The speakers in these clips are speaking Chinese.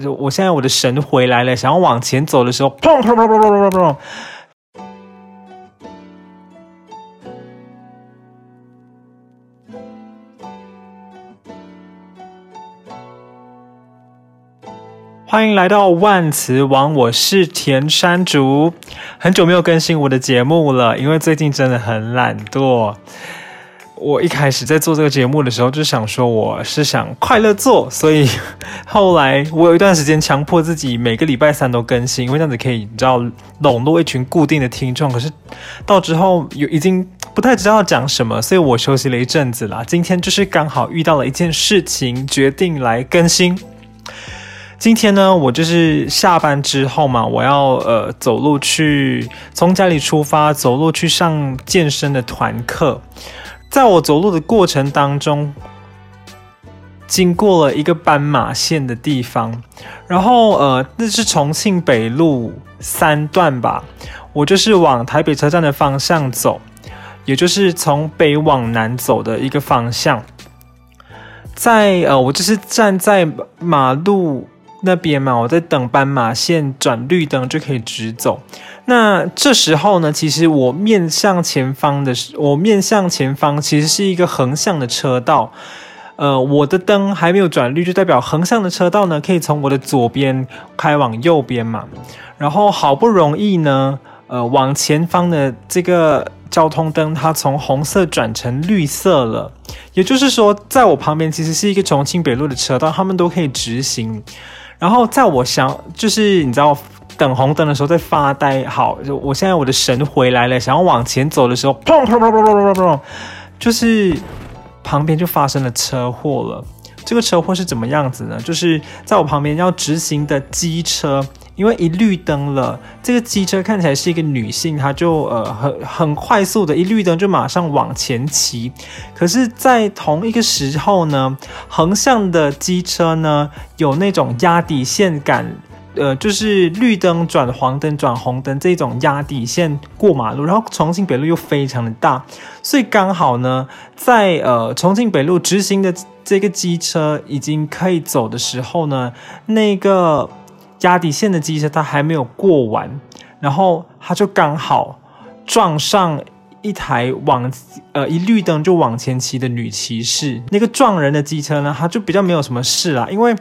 就我现在我的神回来了，想要往前走的时候，砰砰砰砰砰砰砰。欢迎来到万磁王，我是田山竹，很久没有更新我的节目了，因为最近真的很懒惰。我一开始在做这个节目的时候，就想说我是想快乐做，所以 后来我有一段时间强迫自己每个礼拜三都更新，因为这样子可以你知道笼络一群固定的听众。可是到之后有已经不太知道讲什么，所以我休息了一阵子啦。今天就是刚好遇到了一件事情，决定来更新。今天呢，我就是下班之后嘛，我要呃走路去，从家里出发，走路去上健身的团课。在我走路的过程当中，经过了一个斑马线的地方，然后呃，那是重庆北路三段吧。我就是往台北车站的方向走，也就是从北往南走的一个方向。在呃，我就是站在马路那边嘛，我在等斑马线转绿灯就可以直走。那这时候呢，其实我面向前方的，我面向前方其实是一个横向的车道，呃，我的灯还没有转绿，就代表横向的车道呢可以从我的左边开往右边嘛。然后好不容易呢，呃，往前方的这个交通灯它从红色转成绿色了，也就是说，在我旁边其实是一个重庆北路的车道，他们都可以直行。然后在我想，就是你知道。等红灯的时候在发呆，好，就我现在我的神回来了，想要往前走的时候，砰砰砰砰砰砰砰，就是旁边就发生了车祸了。这个车祸是怎么样子呢？就是在我旁边要直行的机车，因为一绿灯了，这个机车看起来是一个女性，她就呃很很快速的一绿灯就马上往前骑。可是，在同一个时候呢，横向的机车呢有那种压底线感。呃，就是绿灯转黄灯转红灯这种压底线过马路，然后重庆北路又非常的大，所以刚好呢，在呃重庆北路直行的这个机车已经可以走的时候呢，那个压底线的机车它还没有过完，然后它就刚好撞上一台往呃一绿灯就往前骑的女骑士，那个撞人的机车呢，它就比较没有什么事啦，因为。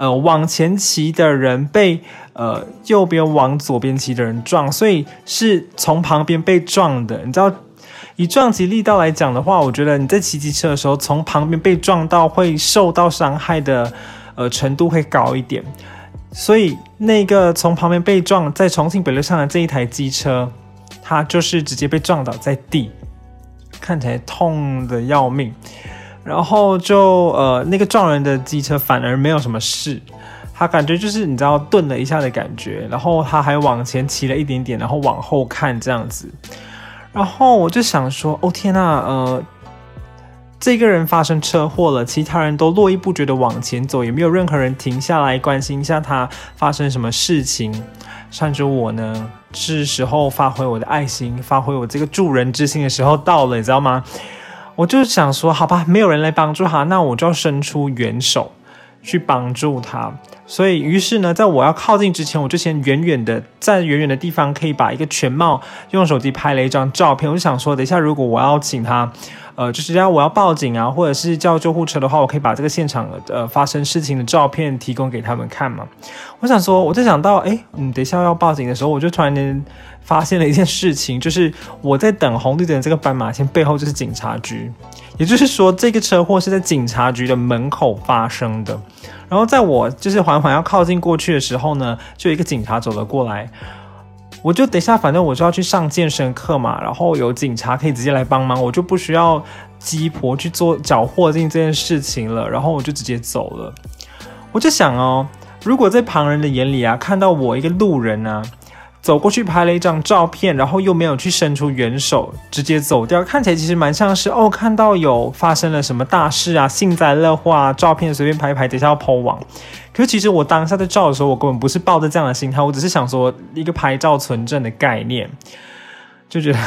呃，往前骑的人被呃右边往左边骑的人撞，所以是从旁边被撞的。你知道，以撞击力道来讲的话，我觉得你在骑机车的时候，从旁边被撞到会受到伤害的呃程度会高一点。所以那个从旁边被撞在重庆北路上的这一台机车，它就是直接被撞倒在地，看起来痛得要命。然后就呃，那个撞人的机车反而没有什么事，他感觉就是你知道顿了一下的感觉，然后他还往前骑了一点点，然后往后看这样子，然后我就想说，哦天呐，呃，这个人发生车祸了，其他人都络绎不绝的往前走，也没有任何人停下来关心一下他发生什么事情，甚至我呢，是时候发挥我的爱心，发挥我这个助人之心的时候到了，你知道吗？我就想说，好吧，没有人来帮助他，那我就要伸出援手去帮助他。所以，于是呢，在我要靠近之前，我就先远远的在远远的地方，可以把一个全貌用手机拍了一张照片。我就想说，等一下如果我要请他。呃，就是要我要报警啊，或者是叫救护车的话，我可以把这个现场呃发生事情的照片提供给他们看嘛。我想说，我就想到，哎，嗯，等一下要报警的时候，我就突然间发现了一件事情，就是我在等红绿灯这个斑马线背后就是警察局，也就是说，这个车祸是在警察局的门口发生的。然后在我就是缓缓要靠近过去的时候呢，就有一个警察走了过来。我就等下，反正我就要去上健身课嘛，然后有警察可以直接来帮忙，我就不需要鸡婆去做缴获进这件事情了，然后我就直接走了。我就想哦，如果在旁人的眼里啊，看到我一个路人啊。走过去拍了一张照片，然后又没有去伸出援手，直接走掉，看起来其实蛮像是哦，看到有发生了什么大事啊，幸灾乐祸啊，照片随便拍一拍，等下要抛网。可是其实我当下在照的时候，我根本不是抱着这样的心态，我只是想说一个拍照存证的概念，就觉得，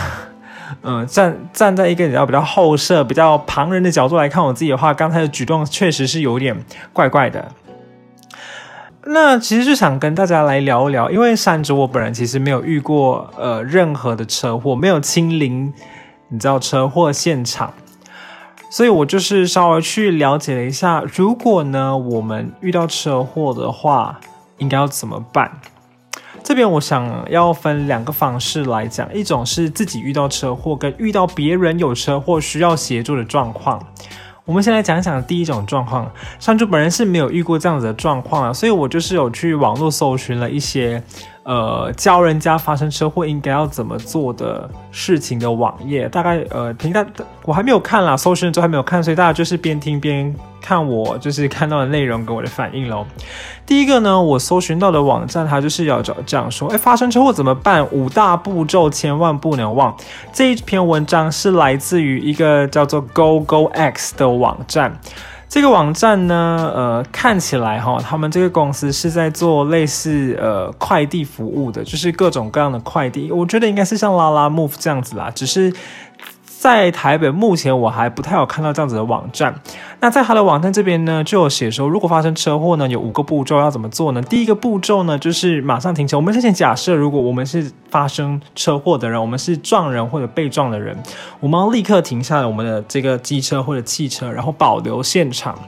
嗯，站站在一个比较比较后设、比较旁人的角度来看我自己的话，刚才的举动确实是有点怪怪的。那其实就想跟大家来聊一聊，因为山竹我本人其实没有遇过呃任何的车祸，没有亲临你知道车祸现场，所以我就是稍微去了解了一下，如果呢我们遇到车祸的话，应该要怎么办？这边我想要分两个方式来讲，一种是自己遇到车祸，跟遇到别人有车祸需要协助的状况。我们先来讲讲第一种状况。上周本人是没有遇过这样子的状况啊，所以我就是有去网络搜寻了一些。呃，教人家发生车祸应该要怎么做的事情的网页，大概呃，平台我还没有看啦，搜寻之后还没有看，所以大家就是边听边看我就是看到的内容跟我的反应喽。第一个呢，我搜寻到的网站，它就是要找这样说，哎，发生车祸怎么办？五大步骤千万不能忘。这一篇文章是来自于一个叫做 GoGoX 的网站。这个网站呢，呃，看起来哈，他们这个公司是在做类似呃快递服务的，就是各种各样的快递。我觉得应该是像拉拉 move 这样子啦，只是。在台北，目前我还不太有看到这样子的网站。那在他的网站这边呢，就有写说，如果发生车祸呢，有五个步骤要怎么做呢？第一个步骤呢，就是马上停车。我们之前假设，如果我们是发生车祸的人，我们是撞人或者被撞的人，我们要立刻停下来我们的这个机车或者汽车，然后保留现场。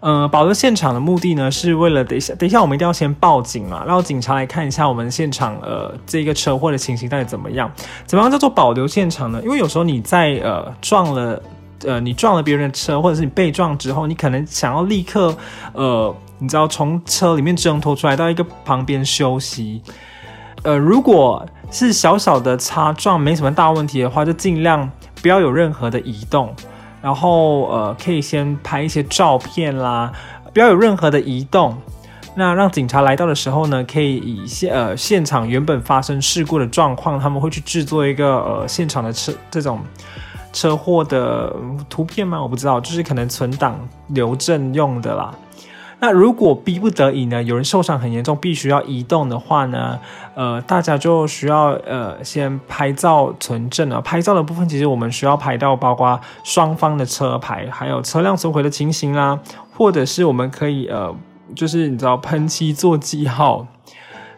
呃，保留现场的目的呢，是为了等一下，等一下我们一定要先报警嘛，让警察来看一下我们现场呃这个车祸的情形到底怎么样。怎么样叫做保留现场呢？因为有时候你在呃撞了呃你撞了别人的车，或者是你被撞之后，你可能想要立刻呃你知道从车里面挣脱出来到一个旁边休息。呃，如果是小小的擦撞，没什么大问题的话，就尽量不要有任何的移动。然后呃，可以先拍一些照片啦，不要有任何的移动。那让警察来到的时候呢，可以以现呃现场原本发生事故的状况，他们会去制作一个呃现场的车这种车祸的图片吗？我不知道，就是可能存档留证用的啦。那如果逼不得已呢，有人受伤很严重，必须要移动的话呢，呃，大家就需要呃先拍照存证啊。拍照的部分其实我们需要拍到包括双方的车牌，还有车辆损毁的情形啦，或者是我们可以呃，就是你知道喷漆做记号，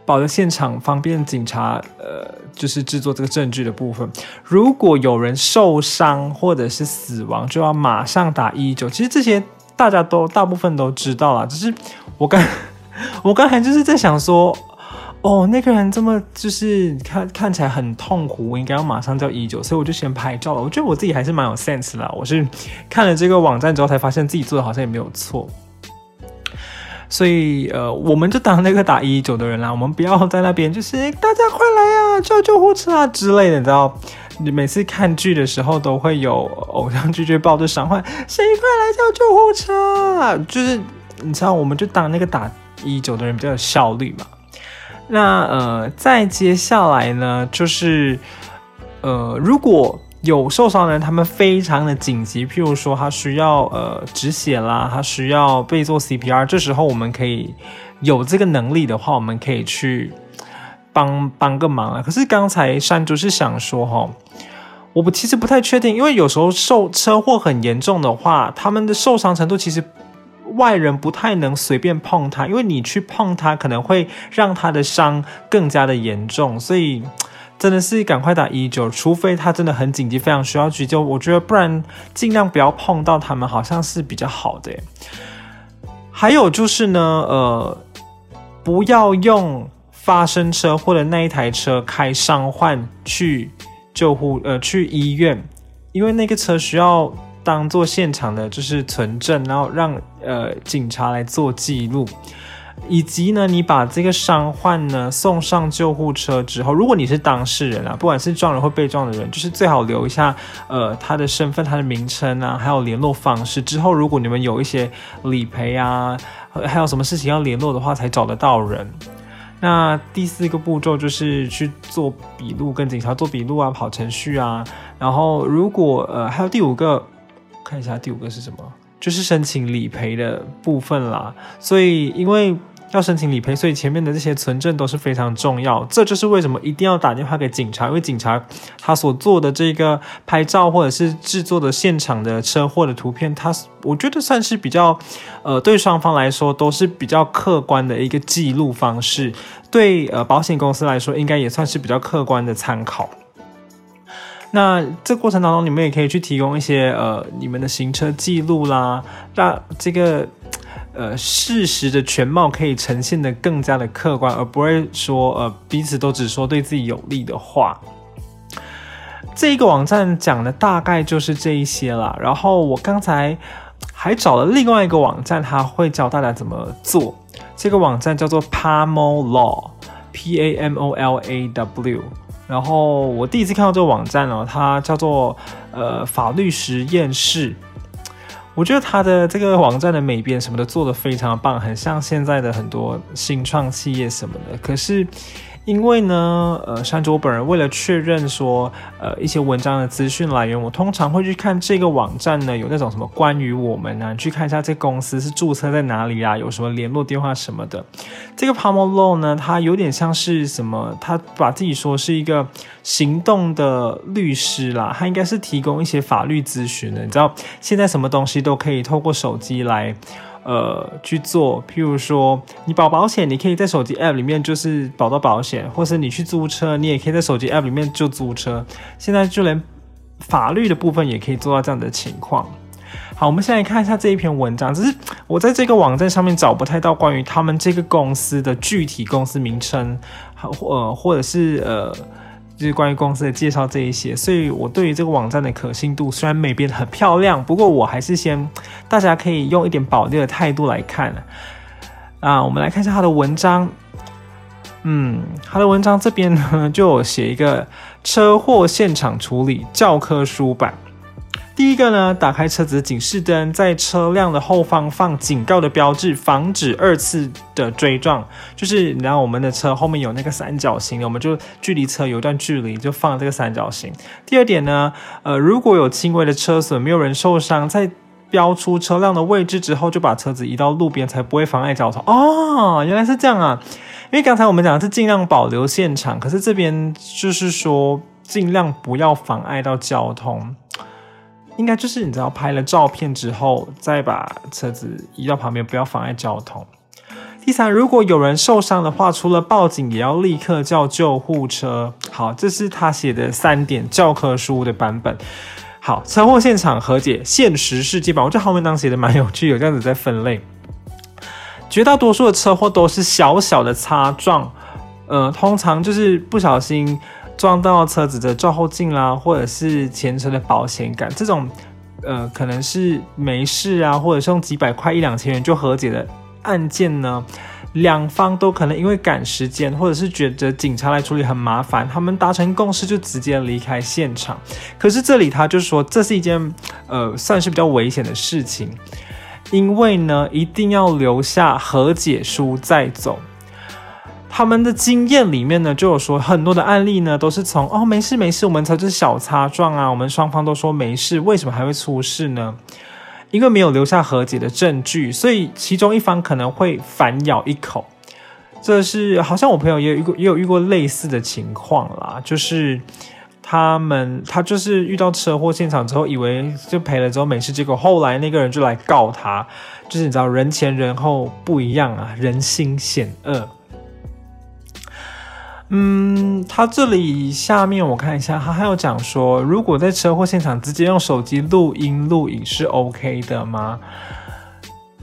保留现场方便警察呃，就是制作这个证据的部分。如果有人受伤或者是死亡，就要马上打一一九。其实这些。大家都大部分都知道啦，只是我刚 我刚才就是在想说，哦，那个人这么就是看看起来很痛苦，我应该要马上叫一九，所以我就先拍照了。我觉得我自己还是蛮有 sense 的啦，我是看了这个网站之后才发现自己做的好像也没有错，所以呃，我们就当那个打一一九的人啦，我们不要在那边就是大家快来呀，叫救护车啊之类的，你知道。你每次看剧的时候都会有偶像剧就抱着伤患，谁快来叫救护车？就是你知道，我们就当那个打一九的人比较有效率嘛。那呃，再接下来呢，就是呃，如果有受伤的人，他们非常的紧急，譬如说他需要呃止血啦，他需要被做 CPR，这时候我们可以有这个能力的话，我们可以去。帮帮个忙啊！可是刚才山竹是想说哈，我不其实不太确定，因为有时候受车祸很严重的话，他们的受伤程度其实外人不太能随便碰他，因为你去碰他可能会让他的伤更加的严重，所以真的是赶快打一一九，除非他真的很紧急，非常需要急救，我觉得不然尽量不要碰到他们，好像是比较好的。还有就是呢，呃，不要用。发生车祸的那一台车开伤患去救护呃去医院，因为那个车需要当做现场的就是存证，然后让呃警察来做记录，以及呢你把这个伤患呢送上救护车之后，如果你是当事人啊，不管是撞人或被撞的人，就是最好留一下呃他的身份、他的名称啊，还有联络方式。之后如果你们有一些理赔啊，还有什么事情要联络的话，才找得到人。那第四个步骤就是去做笔录，跟警察做笔录啊，跑程序啊。然后如果呃还有第五个，看一下第五个是什么，就是申请理赔的部分啦。所以因为要申请理赔，所以前面的这些存证都是非常重要。这就是为什么一定要打电话给警察，因为警察他所做的这个拍照或者是制作的现场的车祸的图片，他我觉得算是比较，呃，对双方来说都是比较客观的一个记录方式。对，呃，保险公司来说，应该也算是比较客观的参考。那这过程当中，你们也可以去提供一些呃你们的行车记录啦，让这个呃事实的全貌可以呈现的更加的客观，而不会说呃彼此都只说对自己有利的话。这一个网站讲的大概就是这一些啦。然后我刚才还找了另外一个网站，他会教大家怎么做。这个网站叫做 Pamol Law，P A M O L A W。然后我第一次看到这个网站哦，它叫做呃法律实验室。我觉得他的这个网站的美编什么的做的非常棒，很像现在的很多新创企业什么的。可是。因为呢，呃，山竹我本人为了确认说，呃，一些文章的资讯来源，我通常会去看这个网站呢，有那种什么关于我们呢，去看一下这公司是注册在哪里啊，有什么联络电话什么的。这个 Pamol Law 呢，它有点像是什么，他把自己说是一个行动的律师啦，他应该是提供一些法律咨询的。你知道，现在什么东西都可以透过手机来。呃，去做，譬如说你保保险，你可以在手机 app 里面就是保到保险，或是你去租车，你也可以在手机 app 里面就租车。现在就连法律的部分也可以做到这样的情况。好，我们现在看一下这一篇文章，只是我在这个网站上面找不太到关于他们这个公司的具体公司名称，或或者是呃。就是关于公司的介绍这一些，所以我对于这个网站的可信度虽然没变得很漂亮，不过我还是先大家可以用一点保留的态度来看啊。我们来看一下他的文章，嗯，他的文章这边呢就写一个车祸现场处理教科书版。第一个呢，打开车子的警示灯，在车辆的后方放警告的标志，防止二次的追撞。就是你知道我们的车后面有那个三角形，我们就距离车有一段距离，就放这个三角形。第二点呢，呃，如果有轻微的车损，没有人受伤，在标出车辆的位置之后，就把车子移到路边，才不会妨碍交通。哦，原来是这样啊！因为刚才我们讲的是尽量保留现场，可是这边就是说尽量不要妨碍到交通。应该就是你知道拍了照片之后，再把车子移到旁边，不要妨碍交通。第三，如果有人受伤的话，除了报警，也要立刻叫救护车。好，这是他写的三点教科书的版本。好，车祸现场和解现实世界版，我觉得后面当写的蛮有趣，有这样子在分类。绝大多数的车祸都是小小的擦撞，呃，通常就是不小心。撞到车子的照后镜啦，或者是前车的保险杆，这种，呃，可能是没事啊，或者是用几百块一两千元就和解的案件呢，两方都可能因为赶时间，或者是觉得警察来处理很麻烦，他们达成共识就直接离开现场。可是这里他就说，这是一件，呃，算是比较危险的事情，因为呢，一定要留下和解书再走。他们的经验里面呢，就有说很多的案例呢，都是从哦没事没事，我们才是小擦撞啊，我们双方都说没事，为什么还会出事呢？因为没有留下和解的证据，所以其中一方可能会反咬一口。这是好像我朋友也有遇过，也有遇过类似的情况啦，就是他们他就是遇到车祸现场之后，以为就赔了之后没事，结果后来那个人就来告他，就是你知道人前人后不一样啊，人心险恶。嗯，他这里下面我看一下，他还有讲说，如果在车祸现场直接用手机录音录影是 OK 的吗？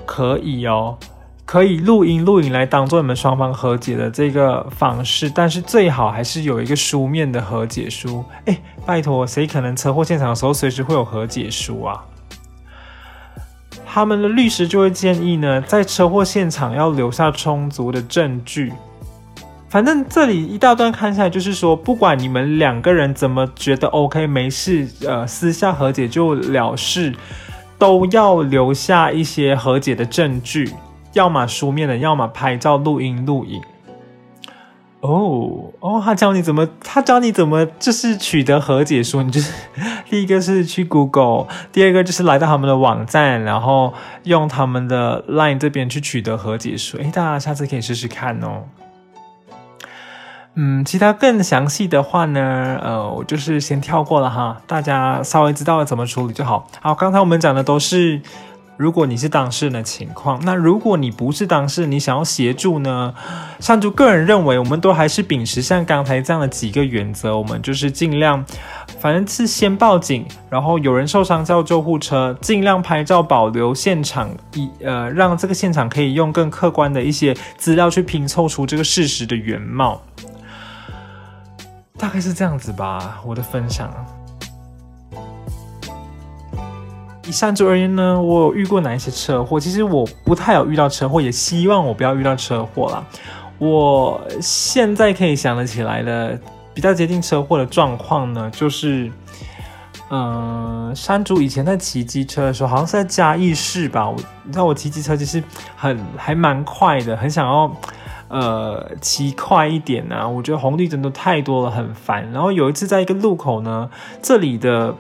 可以哦，可以录音录影来当做你们双方和解的这个方式，但是最好还是有一个书面的和解书。哎，拜托，谁可能车祸现场的时候随时会有和解书啊？他们的律师就会建议呢，在车祸现场要留下充足的证据。反正这里一大段看下来，就是说，不管你们两个人怎么觉得 OK 没事，呃，私下和解就了事，都要留下一些和解的证据，要么书面的，要么拍照、录音、录影。哦哦，他教你怎么，他教你怎么就是取得和解书。你就是 第一个是去 Google，第二个就是来到他们的网站，然后用他们的 Line 这边去取得和解书。诶，大家下次可以试试看哦。嗯，其他更详细的话呢，呃，我就是先跳过了哈，大家稍微知道了怎么处理就好。好，刚才我们讲的都是。如果你是当事人的情况，那如果你不是当事人，你想要协助呢？山竹个人认为，我们都还是秉持像刚才这样的几个原则，我们就是尽量，反正是先报警，然后有人受伤叫救护车，尽量拍照保留现场，以呃让这个现场可以用更客观的一些资料去拼凑出这个事实的原貌，大概是这样子吧，我的分享。以山竹而言呢，我有遇过哪一些车祸？其实我不太有遇到车祸，也希望我不要遇到车祸啦。我现在可以想得起来的比较接近车祸的状况呢，就是，嗯、山竹以前在骑机车的时候，好像是在嘉义市吧。我你知道我骑机车其实很还蛮快的，很想要呃骑快一点啊。我觉得红绿灯都太多了，很烦。然后有一次在一个路口呢，这里的。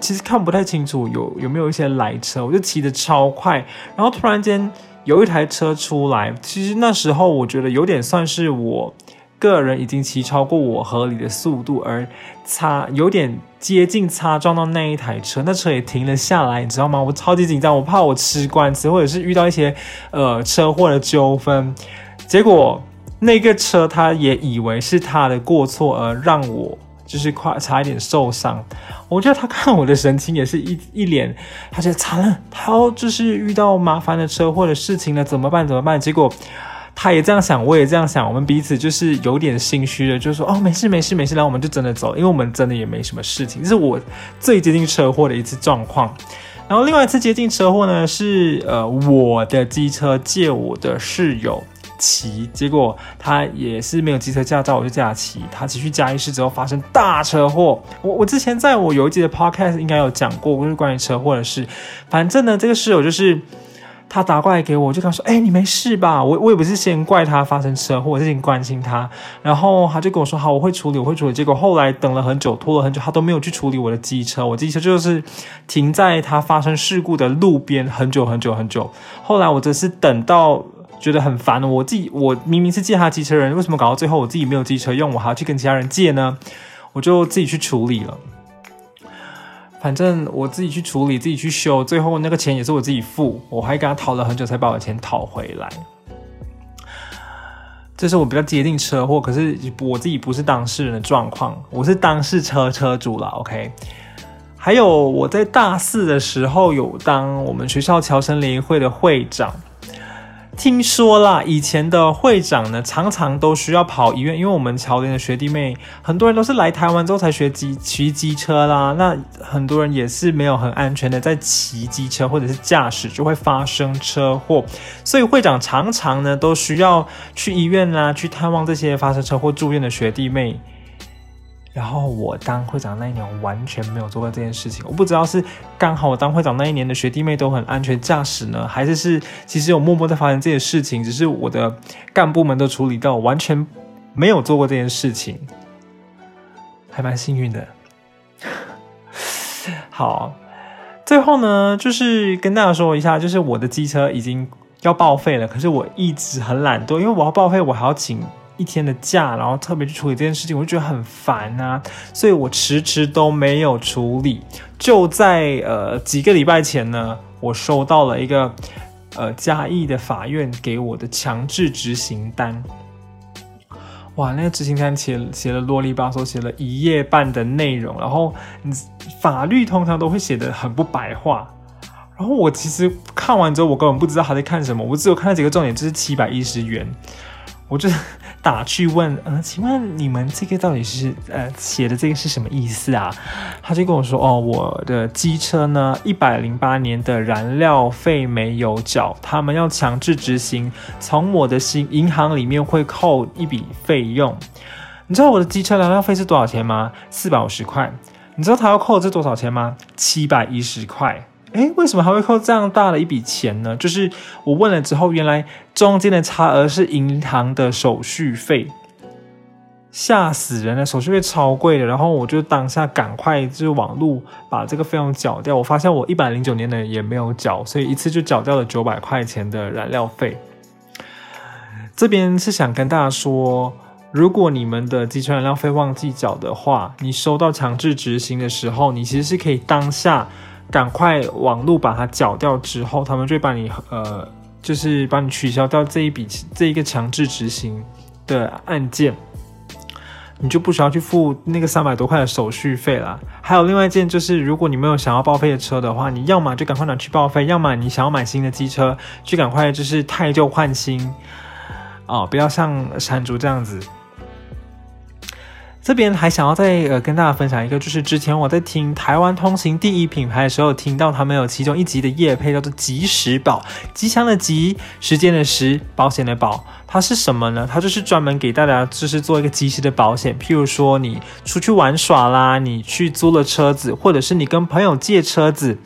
其实看不太清楚有有没有一些来车，我就骑得超快，然后突然间有一台车出来，其实那时候我觉得有点算是我个人已经骑超过我合理的速度，而擦有点接近擦撞到那一台车，那车也停了下来，你知道吗？我超级紧张，我怕我吃官司或者是遇到一些呃车祸的纠纷，结果那个车他也以为是他的过错而让我。就是快差一点受伤，我觉得他看我的神情也是一一脸，他觉得惨了，他要就是遇到麻烦的车祸的事情了，怎么办？怎么办？结果他也这样想，我也这样想，我们彼此就是有点心虚的，就说哦，没事没事没事，然后我们就真的走，因为我们真的也没什么事情。这是我最接近车祸的一次状况。然后另外一次接近车祸呢，是呃我的机车借我的室友。骑，结果他也是没有机车驾照，我就驾骑。他骑去嘉义市之后发生大车祸。我我之前在我有一集的 podcast 应该有讲过，就是关于车祸的事。反正呢，这个室友就是他打过来给我，就跟他说：“哎、你没事吧？”我我也不是先怪他发生车祸，我是先关心他。然后他就跟我说：“好，我会处理，我会处理。”结果后来等了很久，拖了很久，他都没有去处理我的机车。我机车就是停在他发生事故的路边很久很久很久。后来我则是等到。觉得很烦，我自己我明明是借他机车人，为什么搞到最后我自己没有机车用，我还要去跟其他人借呢？我就自己去处理了。反正我自己去处理，自己去修，最后那个钱也是我自己付，我还跟他讨了很久才把我的钱讨回来。这是我比较接近车祸，可是我自己不是当事人的状况，我是当事车车主了。OK，还有我在大四的时候有当我们学校侨生联谊会的会长。听说啦，以前的会长呢，常常都需要跑医院，因为我们侨联的学弟妹很多人都是来台湾之后才学机骑机车啦，那很多人也是没有很安全的在骑机车或者是驾驶，就会发生车祸，所以会长常常呢都需要去医院啦，去探望这些发生车祸住院的学弟妹。然后我当会长那一年，我完全没有做过这件事情。我不知道是刚好我当会长那一年的学弟妹都很安全驾驶呢，还是是其实有默默在发生这件事情，只是我的干部们都处理到，完全没有做过这件事情，还蛮幸运的。好，最后呢，就是跟大家说一下，就是我的机车已经要报废了，可是我一直很懒惰，因为我要报废，我还要请。一天的假，然后特别去处理这件事情，我就觉得很烦啊，所以我迟迟都没有处理。就在呃几个礼拜前呢，我收到了一个呃嘉义的法院给我的强制执行单。哇，那个执行单写写了啰里吧嗦，写了一页半的内容，然后法律通常都会写得很不白话。然后我其实看完之后，我根本不知道他在看什么，我只有看到几个重点，就是七百一十元，我就。打去问，呃，请问你们这个到底是呃写的这个是什么意思啊？他就跟我说，哦，我的机车呢，一百零八年的燃料费没有缴，他们要强制执行，从我的新银行里面会扣一笔费用。你知道我的机车燃料费是多少钱吗？四百五十块。你知道他要扣的是多少钱吗？七百一十块。诶，为什么还会扣这样大的一笔钱呢？就是我问了之后，原来中间的差额是银行的手续费，吓死人了，手续费超贵的。然后我就当下赶快就是网路把这个费用缴掉。我发现我一百零九年的也没有缴，所以一次就缴掉了九百块钱的燃料费。这边是想跟大家说，如果你们的机车燃料费忘记缴的话，你收到强制执行的时候，你其实是可以当下赶快网路把它缴掉之后，他们就会帮你呃，就是帮你取消掉这一笔这一个强制执行的案件，你就不需要去付那个三百多块的手续费了。还有另外一件就是，如果你没有想要报废的车的话，你要么就赶快拿去报废，要么你想要买新的机车，就赶快就是汰旧换新。哦，不要像山竹这样子。这边还想要再呃跟大家分享一个，就是之前我在听台湾通行第一品牌的时候，听到他们有其中一集的夜配叫做“吉时保”，吉祥的吉，时间的时，保险的保，它是什么呢？它就是专门给大家就是做一个及时的保险。譬如说你出去玩耍啦，你去租了车子，或者是你跟朋友借车子，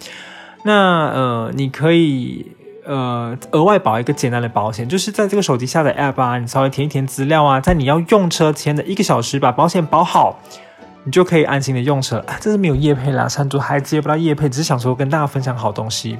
那呃你可以。呃，额外保一个简单的保险，就是在这个手机下载 App 啊，你稍微填一填资料啊，在你要用车前的一个小时把保险保好，你就可以安心的用车了。这是没有业配啦，山竹还接不到业配，只是想说跟大家分享好东西。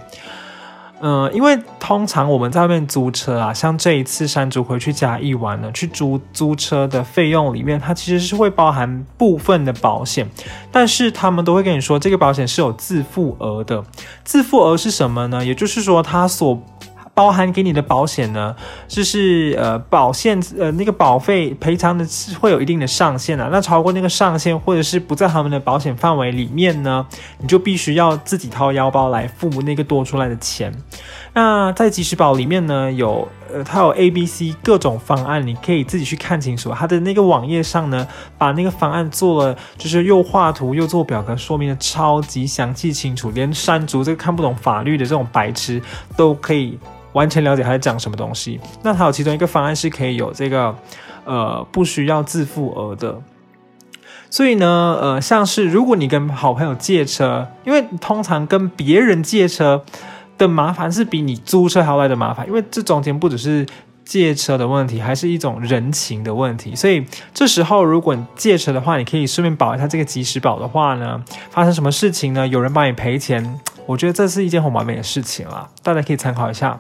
嗯、因为通常我们在外面租车啊，像这一次山竹回去嘉义玩呢，去租租车的费用里面，它其实是会包含部分的保险，但是他们都会跟你说，这个保险是有自付额的。自付额是什么呢？也就是说，它所包含给你的保险呢，就是呃保险呃那个保费赔偿的会有一定的上限啊。那超过那个上限或者是不在他们的保险范围里面呢，你就必须要自己掏腰包来付那个多出来的钱。那在即时保里面呢，有呃它有 A、B、C 各种方案，你可以自己去看清楚。它的那个网页上呢，把那个方案做了，就是又画图又做表格，说明的超级详细清楚，连山竹这个看不懂法律的这种白痴都可以。完全了解他在讲什么东西。那还有其中一个方案是可以有这个，呃，不需要自付额的。所以呢，呃，像是如果你跟好朋友借车，因为通常跟别人借车的麻烦是比你租车还要来的麻烦，因为这中间不只是借车的问题，还是一种人情的问题。所以这时候如果你借车的话，你可以顺便保一下这个及时保的话呢，发生什么事情呢？有人帮你赔钱，我觉得这是一件很完美的事情啦，大家可以参考一下。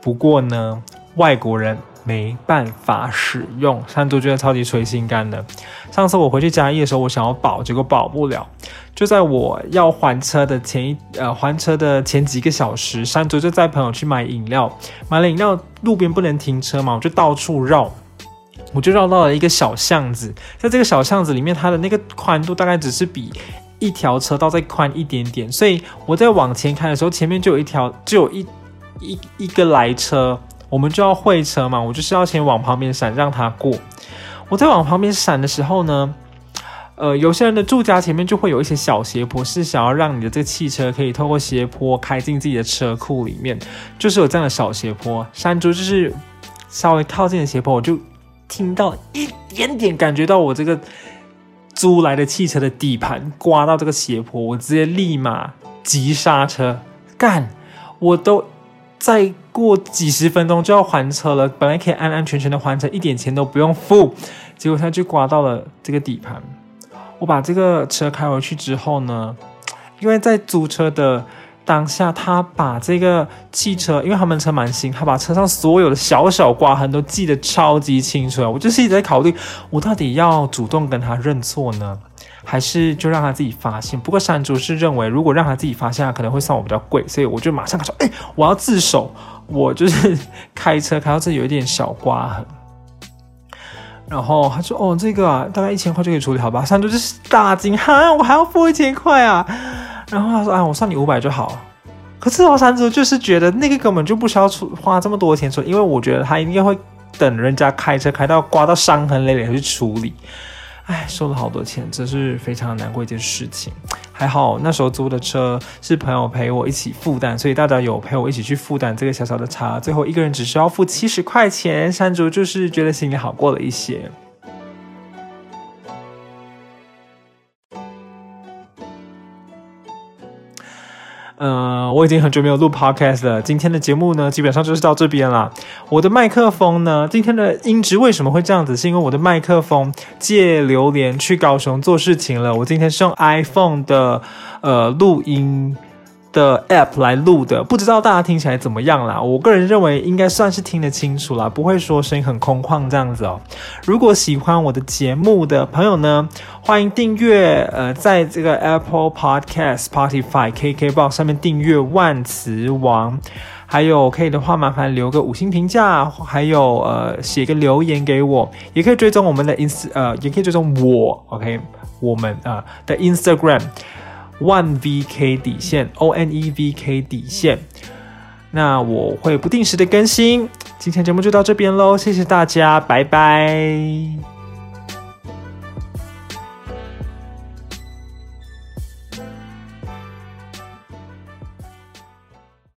不过呢，外国人没办法使用，山竹觉得超级捶心肝的。上次我回去嘉义的时候，我想要保，结果保不了。就在我要还车的前一呃还车的前几个小时，山竹就带朋友去买饮料，买了饮料，路边不能停车嘛，我就到处绕，我就绕到了一个小巷子，在这个小巷子里面，它的那个宽度大概只是比一条车道再宽一点点，所以我在往前开的时候，前面就有一条，就有一。一一个来车，我们就要会车嘛，我就是要先往旁边闪，让他过。我在往旁边闪的时候呢，呃，有些人的住家前面就会有一些小斜坡，是想要让你的这个汽车可以透过斜坡开进自己的车库里面，就是有这样的小斜坡。山竹就是稍微靠近的斜坡，我就听到一点点，感觉到我这个租来的汽车的底盘刮到这个斜坡，我直接立马急刹车，干，我都。再过几十分钟就要还车了，本来可以安安全全的还车，一点钱都不用付，结果他就刮到了这个底盘。我把这个车开回去之后呢，因为在租车的当下，他把这个汽车，因为他们车蛮新，他把车上所有的小小刮痕都记得超级清楚。我就是一直在考虑，我到底要主动跟他认错呢？还是就让他自己发现。不过山竹是认为，如果让他自己发现，可能会算我比较贵，所以我就马上说：“哎、我要自首，我就是开车开到这里有一点小刮痕。”然后他说：“哦，这个啊，大概一千块就可以处理好吧？”山竹就是大惊：“哈，我还要付一千块啊！”然后他说：“啊，我算你五百就好。”可是我山竹就是觉得那个根本就不需要出花这么多钱出，因为我觉得他应该会等人家开车开到刮到伤痕累累才去处理。哎，收了好多钱，这是非常难过一件事情。还好那时候租的车是朋友陪我一起负担，所以大家有陪我一起去负担这个小小的差，最后一个人只需要付七十块钱。山竹就是觉得心里好过了一些。呃，我已经很久没有录 podcast 了。今天的节目呢，基本上就是到这边了。我的麦克风呢，今天的音质为什么会这样子？是因为我的麦克风借榴莲去高雄做事情了。我今天是用 iPhone 的呃录音。的 app 来录的，不知道大家听起来怎么样啦？我个人认为应该算是听得清楚啦，不会说声音很空旷这样子哦。如果喜欢我的节目的朋友呢，欢迎订阅，呃，在这个 Apple Podcast、Spotify、KKBox 上面订阅万磁王，还有可以的话，麻烦留个五星评价，还有呃写个留言给我，也可以追踪我们的 ins 呃，也可以追踪我，OK，我们啊、的 Instagram。One VK 底线，O N E V K 底线。那我会不定时的更新。今天节目就到这边喽，谢谢大家，拜拜。